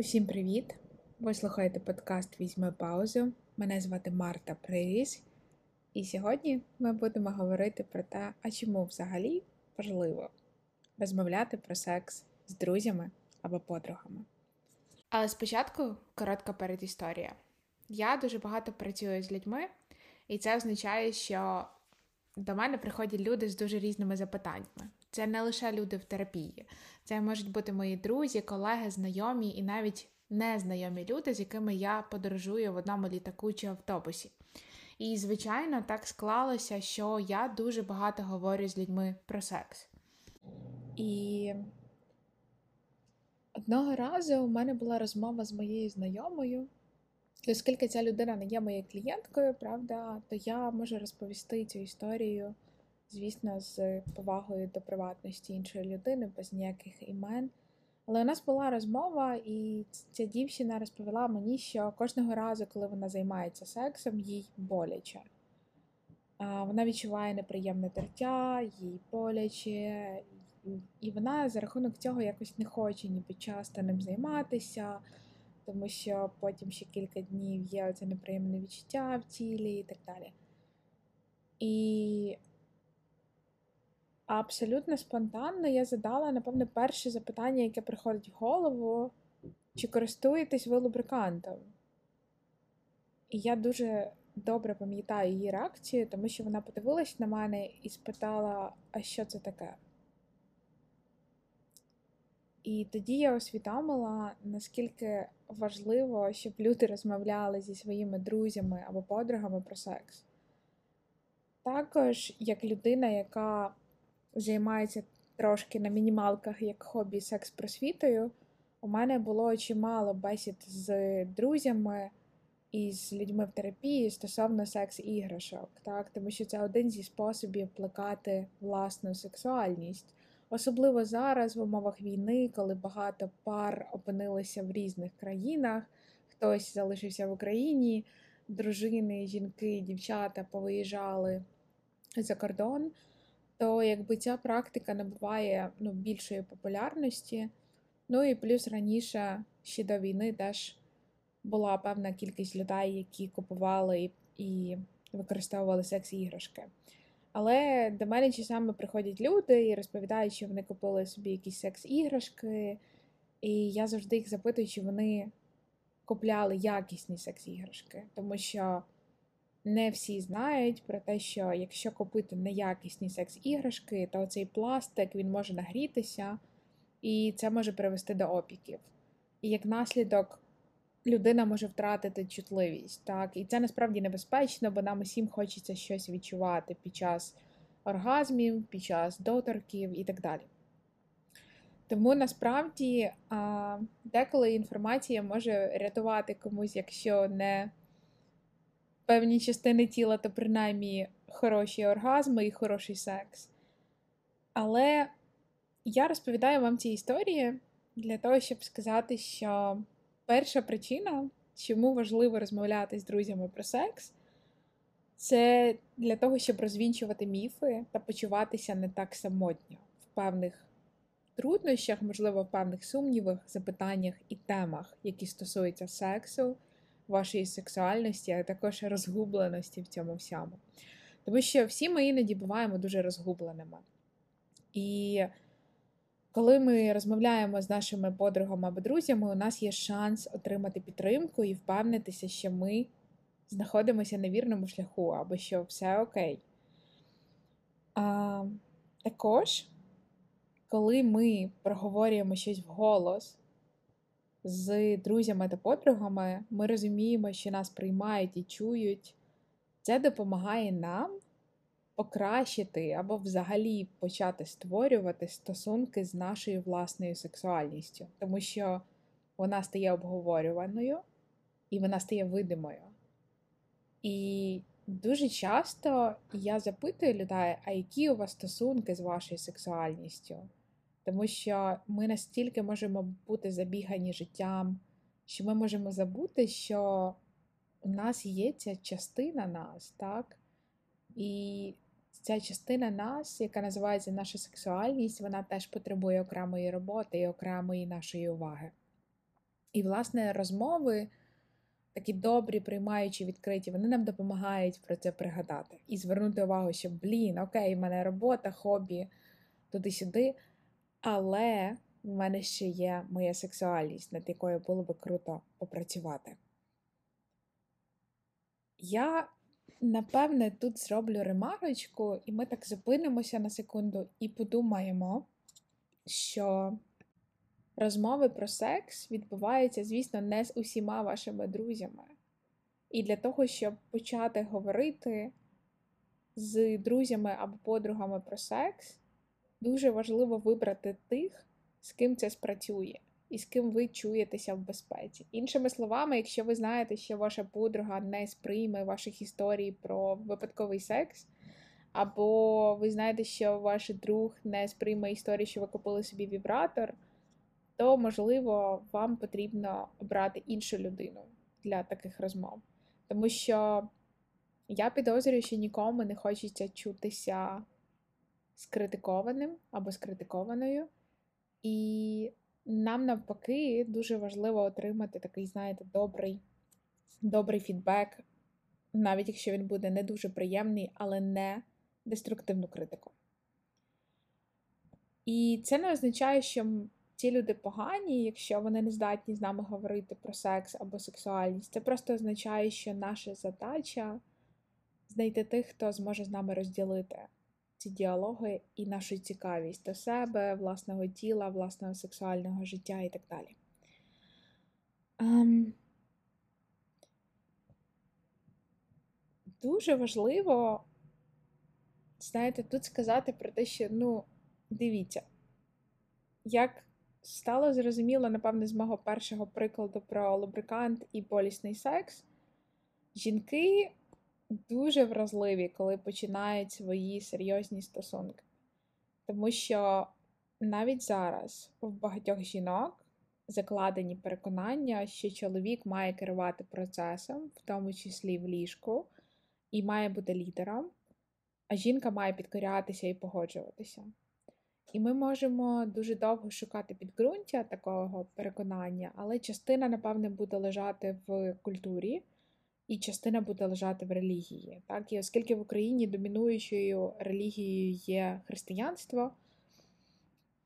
Усім привіт! Ви слухаєте подкаст Візьми паузу. Мене звати Марта Приріс, і сьогодні ми будемо говорити про те, а чому взагалі важливо розмовляти про секс з друзями або подругами. Але спочатку коротка передісторія. Я дуже багато працюю з людьми, і це означає, що до мене приходять люди з дуже різними запитаннями. Це не лише люди в терапії, це можуть бути мої друзі, колеги, знайомі і навіть незнайомі люди, з якими я подорожую в одному літаку чи автобусі. І, звичайно, так склалося, що я дуже багато говорю з людьми про секс. І одного разу у мене була розмова з моєю знайомою. Оскільки ця людина не є моєю клієнткою, правда, то я можу розповісти цю історію звісно, з повагою до приватності іншої людини, без ніяких імен. Але у нас була розмова, і ця дівчина розповіла мені, що кожного разу, коли вона займається сексом, їй боляче. Вона відчуває неприємне тертя, їй боляче, і вона за рахунок цього якось не хоче ніби часто ним займатися, тому що потім ще кілька днів є це неприємне відчуття в тілі і так далі. І абсолютно спонтанно я задала, напевно, перше запитання, яке приходить в голову: чи користуєтесь ви лубрикантом? І я дуже добре пам'ятаю її реакцію, тому що вона подивилась на мене і спитала, а що це таке? І тоді я усвідомила, наскільки важливо, щоб люди розмовляли зі своїми друзями або подругами про секс. Також як людина, яка займається трошки на мінімалках як хобі секс-просвітою, у мене було чимало бесід з друзями і з людьми в терапії стосовно секс-іграшок, так? тому що це один зі способів плекати власну сексуальність. Особливо зараз, в умовах війни, коли багато пар опинилися в різних країнах, хтось залишився в Україні, дружини, жінки, дівчата повиїжджали за кордон то якби ця практика набуває ну, більшої популярності. Ну і плюс раніше ще до війни теж була певна кількість людей, які купували і використовували секс-іграшки. Але до мене часами приходять люди і розповідають, що вони купили собі якісь секс-іграшки, і я завжди їх запитую, чи вони купляли якісні секс-іграшки, тому що не всі знають про те, що якщо купити неякісні секс-іграшки, то цей пластик він може нагрітися, і це може привести до опіків. І як наслідок людина може втратити чутливість. Так? І це насправді небезпечно, бо нам усім хочеться щось відчувати під час оргазмів, під час доторків і так далі. Тому насправді деколи інформація може рятувати комусь, якщо не певні частини тіла, то принаймні хороші оргазми і хороший секс. Але я розповідаю вам ці історії для того, щоб сказати, що перша причина, чому важливо розмовляти з друзями про секс, це для того, щоб розвінчувати міфи та почуватися не так самотньо в певних труднощах, можливо, в певних сумнівах, запитаннях і темах, які стосуються сексу вашої сексуальності, а також розгубленості в цьому всьому. Тому що всі ми іноді буваємо дуже розгубленими. І коли ми розмовляємо з нашими подругами або друзями, у нас є шанс отримати підтримку і впевнитися, що ми знаходимося на вірному шляху, або що все окей. А, Також, коли ми проговорюємо щось вголос, з друзями та подругами, ми розуміємо, що нас приймають і чують. Це допомагає нам покращити або взагалі почати створювати стосунки з нашою власною сексуальністю, тому що вона стає обговорюваною і вона стає видимою. І дуже часто я запитую людей, а які у вас стосунки з вашою сексуальністю? Тому що ми настільки можемо бути забігані життям, що ми можемо забути, що у нас є ця частина нас, так? І ця частина нас, яка називається наша сексуальність, вона теж потребує окремої роботи і окремої нашої уваги. І, власне, розмови, такі добрі, приймаючі, відкриті, вони нам допомагають про це пригадати і звернути увагу, що, блін, окей, в мене робота, хобі, туди-сюди, але в мене ще є моя сексуальність, над якою було би круто попрацювати. Я, напевне, тут зроблю ремарочку, і ми так зупинимося на секунду і подумаємо, що розмови про секс відбуваються, звісно, не з усіма вашими друзями. І для того, щоб почати говорити з друзями або подругами про секс, дуже важливо вибрати тих, з ким це спрацює, і з ким ви чуєтеся в безпеці. Іншими словами, якщо ви знаєте, що ваша подруга не сприйме ваших історій про випадковий секс, або ви знаєте, що ваш друг не сприйме історії, що ви купили собі вібратор, то, можливо, вам потрібно обрати іншу людину для таких розмов. Тому що я підозрюю, що нікому не хочеться чутися скритикованим або скритикованою. І нам навпаки дуже важливо отримати такий, знаєте, добрий, добрий фідбек, навіть якщо він буде не дуже приємний, але не деструктивну критику. І це не означає, що ці люди погані, якщо вони не здатні з нами говорити про секс або сексуальність. Це просто означає, що наша задача знайти тих, хто зможе з нами розділити ці діалоги і нашу цікавість до себе, власного тіла, власного сексуального життя і так далі. Um, дуже важливо, знаєте, тут сказати про те, що, ну, дивіться, як стало зрозуміло, напевне, з мого першого прикладу про лубрикант і болісний секс, жінки дуже вразливі, коли починають свої серйозні стосунки. Тому що навіть зараз у багатьох жінок закладені переконання, що чоловік має керувати процесом, в тому числі в ліжку, і має бути лідером, а жінка має підкорятися і погоджуватися. І ми можемо дуже довго шукати підґрунтя такого переконання, але частина, напевне, буде лежати в культурі і частина буде лежати в релігії. Так? І оскільки в Україні домінуючою релігією є християнство,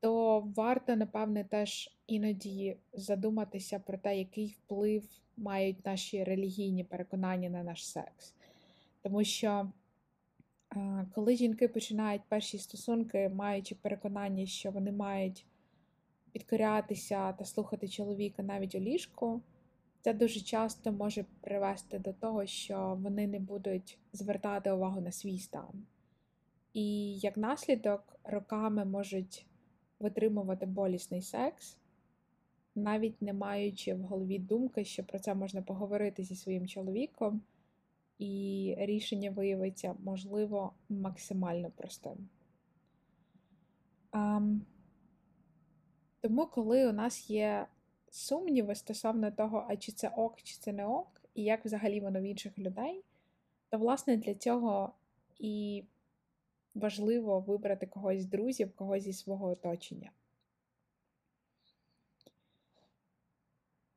то варто, напевне, теж іноді задуматися про те, який вплив мають наші релігійні переконання на наш секс. Тому що коли жінки починають перші стосунки, маючи переконання, що вони мають підкорятися та слухати чоловіка навіть у ліжку, це дуже часто може привести до того, що вони не будуть звертати увагу на свій стан. І як наслідок роками можуть витримувати болісний секс, навіть не маючи в голові думки, що про це можна поговорити зі своїм чоловіком, і рішення виявиться, можливо, максимально простим. Um, тому, коли у нас є сумніви стосовно того, а чи це ок, чи це не ок, і як взагалі воно в інших людей, то, власне, для цього і важливо вибрати когось з друзів, когось зі свого оточення.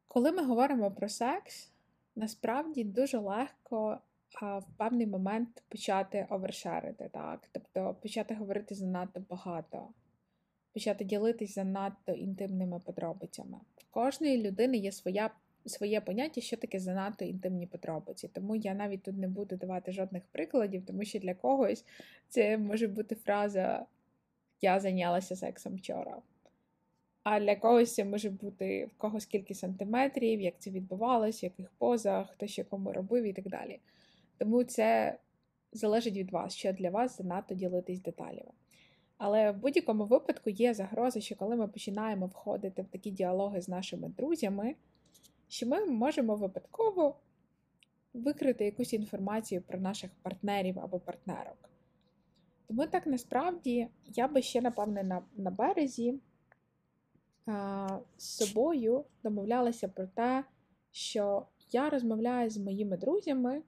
Коли ми говоримо про секс, насправді дуже легко в певний момент почати овершерити, так? Тобто почати говорити занадто багато почати ділитись занадто інтимними подробицями. В кожної людини є своя, своє поняття, що таке занадто інтимні подробиці. Тому я навіть тут не буду давати жодних прикладів, тому що для когось це може бути фраза Я зайнялася сексом вчора. А для когось це може бути в кого скільки сантиметрів, як це відбувалося, в яких позах, хто ще кому робив і так далі. Тому це залежить від вас, що для вас занадто ділитись деталями. Але в будь-якому випадку є загроза, що коли ми починаємо входити в такі діалоги з нашими друзями, що ми можемо випадково викрити якусь інформацію про наших партнерів або партнерок. Тому так насправді я би ще, напевне, на, на березі а, з собою домовлялася про те, що я розмовляю з моїми друзями,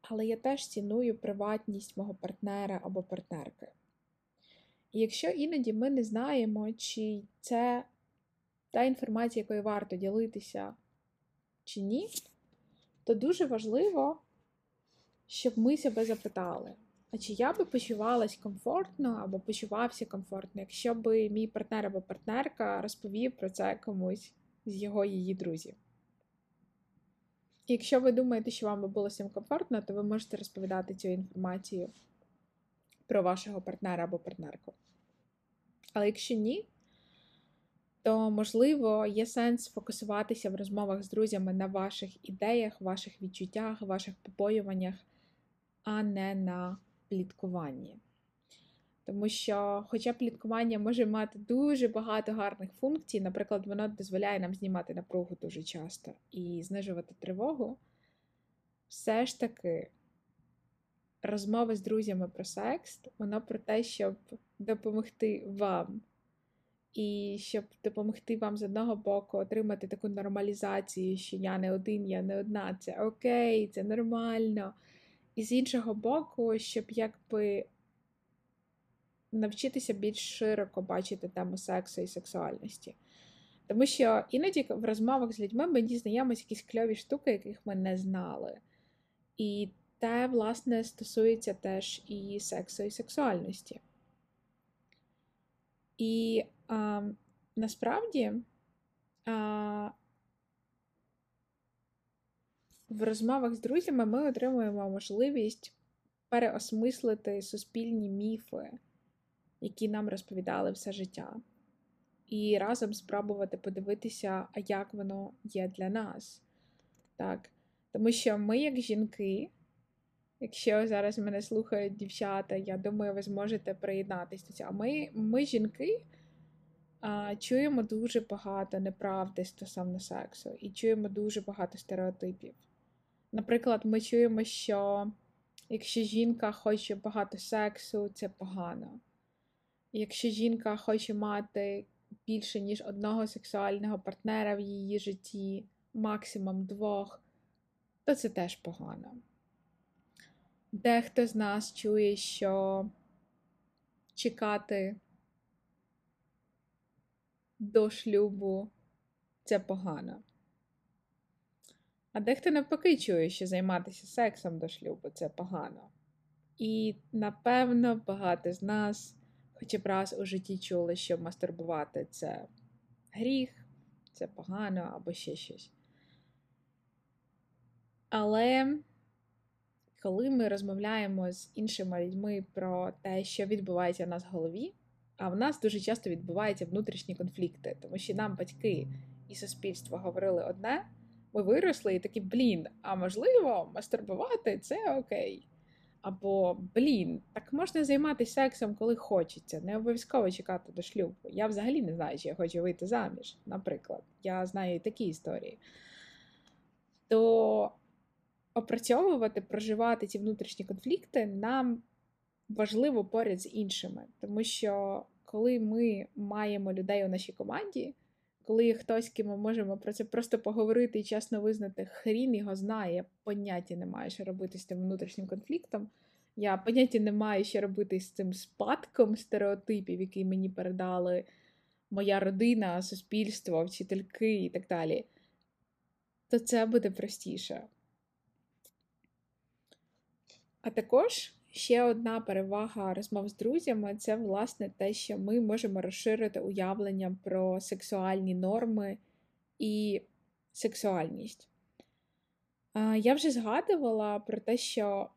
але я теж ціную приватність мого партнера або партнерки. І якщо іноді ми не знаємо, чи це та інформація, якою варто ділитися чи ні, то дуже важливо, щоб ми себе запитали, а чи я би почувалась комфортно або почувався комфортно, якщо б мій партнер або партнерка розповів про це комусь з його її друзів. якщо ви думаєте, що вам би було цим комфортно, то ви можете розповідати цю інформацію про вашого партнера або партнерку. Але якщо ні, то, можливо, є сенс фокусуватися в розмовах з друзями на ваших ідеях, ваших відчуттях, ваших побоюваннях, а не на пліткуванні. Тому що, хоча пліткування може мати дуже багато гарних функцій, наприклад, воно дозволяє нам знімати напругу дуже часто і знижувати тривогу, все ж таки розмови з друзями про секс, воно про те, щоб допомогти вам. І щоб допомогти вам з одного боку отримати таку нормалізацію, що я не один, я не одна, це окей, це нормально. І з іншого боку, щоб якби навчитися більш широко бачити тему сексу і сексуальності. Тому що іноді в розмовах з людьми ми дізнаємося якісь кльові штуки, яких ми не знали. І те, власне, стосується теж і сексу, і сексуальності. І а, насправді а, в розмовах з друзями ми отримуємо можливість переосмислити суспільні міфи, які нам розповідали все життя, і разом спробувати подивитися, а як воно є для нас. Так? Тому що ми, як жінки, якщо зараз мене слухають дівчата, я думаю, ви зможете приєднатися до цього. Ми, ми жінки чуємо дуже багато неправди стосовно сексу, і чуємо дуже багато стереотипів. Наприклад, ми чуємо, що якщо жінка хоче багато сексу, це погано. Якщо жінка хоче мати більше, ніж одного сексуального партнера в її житті, максимум двох, то це теж погано. Дехто з нас чує, що чекати до шлюбу це погано. А дехто навпаки чує, що займатися сексом до шлюбу це погано. І, напевно, багато з нас хоча б раз у житті чули, що мастурбувати це гріх, це погано або ще щось. Але коли ми розмовляємо з іншими людьми про те, що відбувається в нас в голові, а в нас дуже часто відбуваються внутрішні конфлікти, тому що нам батьки і суспільство говорили одне, ми виросли і такі, блін, а можливо, мастурбувати це окей. Або, блін, так можна займатися сексом, коли хочеться, не обов'язково чекати до шлюбу. Я взагалі не знаю, чи я хочу вийти заміж, наприклад. Я знаю і такі історії. То опрацьовувати, проживати ці внутрішні конфлікти нам важливо поряд з іншими. Тому що коли ми маємо людей у нашій команді, коли хтось, ким ми можемо про це просто поговорити і чесно визнати, хрін його знає, поняття не маю, що робити з тим внутрішнім конфліктом. Я поняття не маю, що робити з цим спадком стереотипів, який мені передали моя родина, суспільство, вчительки і так далі. То це буде простіше. А також ще одна перевага розмов з друзями це, власне, те, що ми можемо розширити уявлення про сексуальні норми і сексуальність. Я вже згадувала про те, що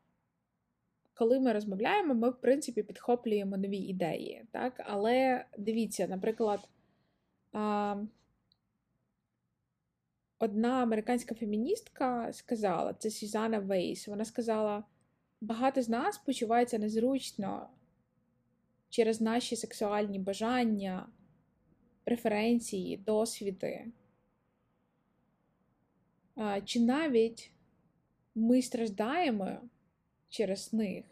коли ми розмовляємо, ми, в принципі, підхоплюємо нові ідеї. Так? Але дивіться, наприклад, одна американська феміністка сказала, це Сюзанна Вейс, вона сказала багато з нас почувається незручно через наші сексуальні бажання, преференції, досвіди. Чи навіть ми страждаємо через них,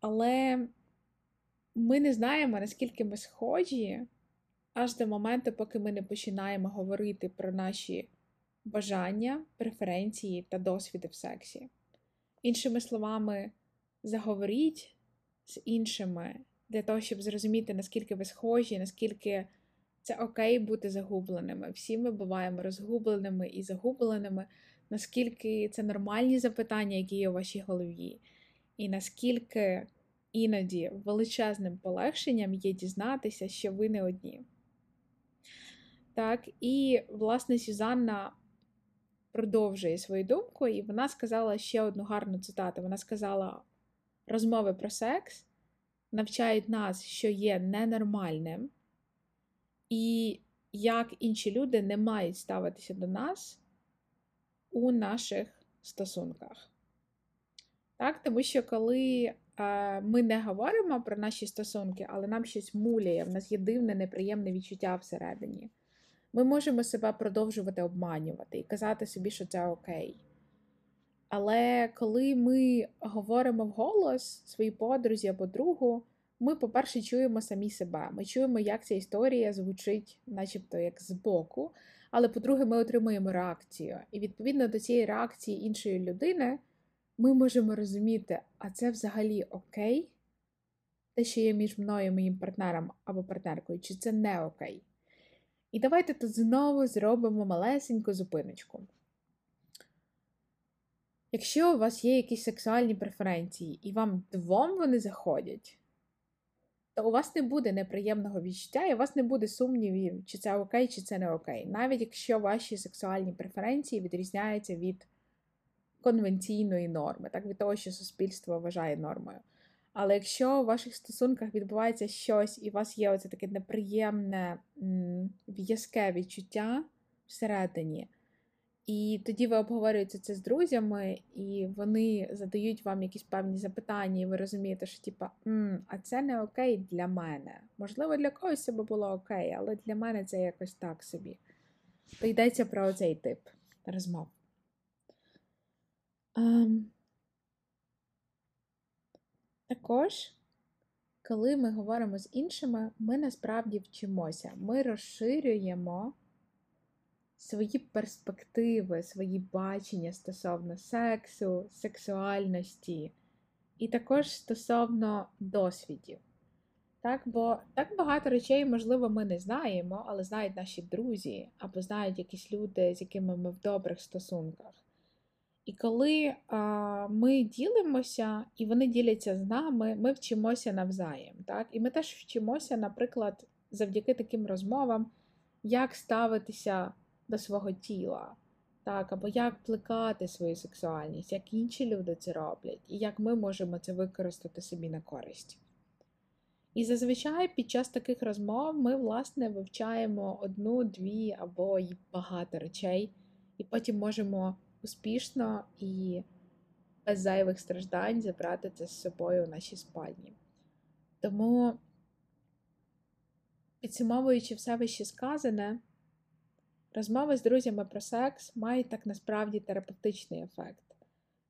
але ми не знаємо, наскільки ми схожі, аж до моменту, поки ми не починаємо говорити про наші бажання, преференції та досвіди в сексі. Іншими словами, заговоріть з іншими для того, щоб зрозуміти, наскільки ви схожі, наскільки Це окей бути загубленими. Всі ми буваємо розгубленими і загубленими, наскільки це нормальні запитання, які є у вашій голові, і наскільки іноді величезним полегшенням є дізнатися, що ви не одні. Так, і, власне, Сюзанна продовжує свою думку, і вона сказала ще одну гарну цитату. Вона сказала: розмови про секс навчають нас, що є ненормальним, і як інші люди не мають ставитися до нас у наших стосунках. Так, Тому що коли е, ми не говоримо про наші стосунки, але нам щось муляє, в нас є дивне, неприємне відчуття всередині, ми можемо себе продовжувати обманювати і казати собі, що це окей. Але коли ми говоримо вголос своїй подрузі або другу, ми, по-перше, чуємо самі себе. Ми чуємо, як ця історія звучить, начебто як збоку. Але по-друге, ми отримуємо реакцію. І відповідно до цієї реакції іншої людини ми можемо розуміти, а це взагалі окей, те, що є між мною і моїм партнером або партнеркою, чи це не окей. І давайте тут знову зробимо малесеньку зупиночку. Якщо у вас є якісь сексуальні преференції, і вам двом вони заходять, то у вас не буде неприємного відчуття, і у вас не буде сумнівів, чи це окей, чи це не окей. Навіть якщо ваші сексуальні преференції відрізняються від конвенційної норми, так від того, що суспільство вважає нормою. Але якщо у ваших стосунках відбувається щось, і у вас є оце таке неприємне в'язке відчуття всередині, і тоді ви обговорюєте це з друзями, і вони задають вам якісь певні запитання, і ви розумієте, що типа, а це не окей для мене. Можливо, для когось це би було окей, але для мене це якось так собі. То йдеться про цей тип розмов. Um, також, коли ми говоримо з іншими, ми насправді вчимося, ми розширюємо свої перспективи, свої бачення стосовно сексу, сексуальності, і також стосовно досвідів. Так, Бо так багато речей, можливо, ми не знаємо, але знають наші друзі, або знають якісь люди, з якими ми в добрих стосунках. І коли а, ми ділимося і вони діляться з нами, ми вчимося навзаєм. Так? І ми теж вчимося, наприклад, завдяки таким розмовам, як ставитися до свого тіла, так, або як плекати свою сексуальність, як інші люди це роблять, і як ми можемо це використати собі на користь. І зазвичай під час таких розмов ми, власне, вивчаємо одну, дві або й багато речей, і потім можемо успішно і без зайвих страждань забрати це з собою в наші спальні. Тому, підсумовуючи все вище сказане, розмови з друзями про секс мають так насправді терапевтичний ефект.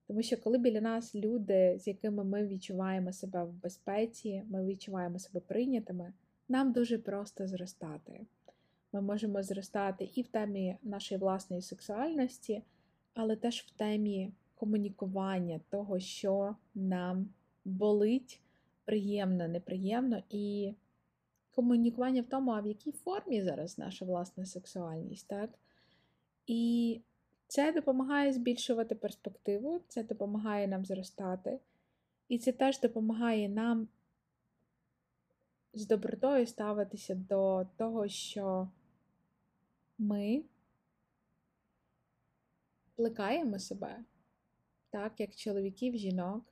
Тому що, коли біля нас люди, з якими ми відчуваємо себе в безпеці, ми відчуваємо себе прийнятими, нам дуже просто зростати. Ми можемо зростати і в темі нашої власної сексуальності але теж в темі комунікування того, що нам болить приємно, неприємно, і комунікування в тому, а в якій формі зараз наша власна сексуальність, так? І це допомагає збільшувати перспективу, це допомагає нам зростати, і це теж допомагає нам з добротою ставитися до того, що ми плекаємо себе, так, як чоловіків, жінок,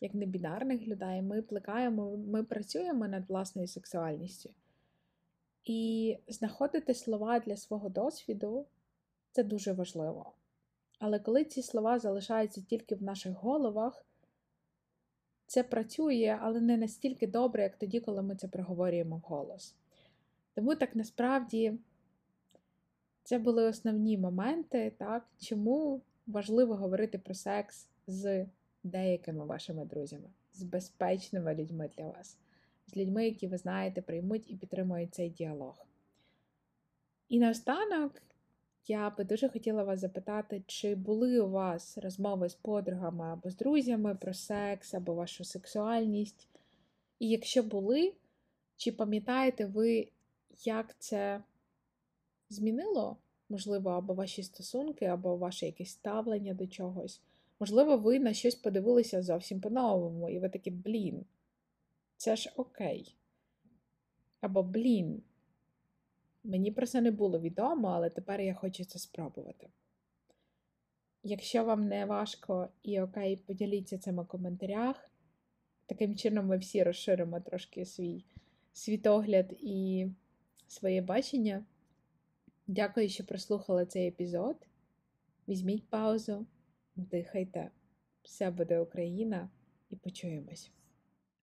як небінарних людей, ми плекаємо, ми працюємо над власною сексуальністю. І знаходити слова для свого досвіду це дуже важливо. Але коли ці слова залишаються тільки в наших головах, це працює, але не настільки добре, як тоді, коли ми це проговорюємо вголос. Тому так насправді це були основні моменти, так, чому важливо говорити про секс з деякими вашими друзями, з безпечними людьми для вас, з людьми, які ви знаєте, приймуть і підтримують цей діалог. І наостанок я би дуже хотіла вас запитати, чи були у вас розмови з подругами або з друзями про секс або вашу сексуальність? І якщо були, чи пам'ятаєте ви, як це змінило, можливо, або ваші стосунки, або ваше якесь ставлення до чогось. Можливо, ви на щось подивилися зовсім по-новому, і ви такі, блін, це ж окей. Або блін. Мені про це не було відомо, але тепер я хочу це спробувати. Якщо вам не важко і окей, поділіться цим у коментарях. Таким чином ми всі розширимо трошки свій світогляд і своє бачення. Дякую, що прослухали цей епізод. Візьміть паузу, дихайте. Все буде Україна і почуємось.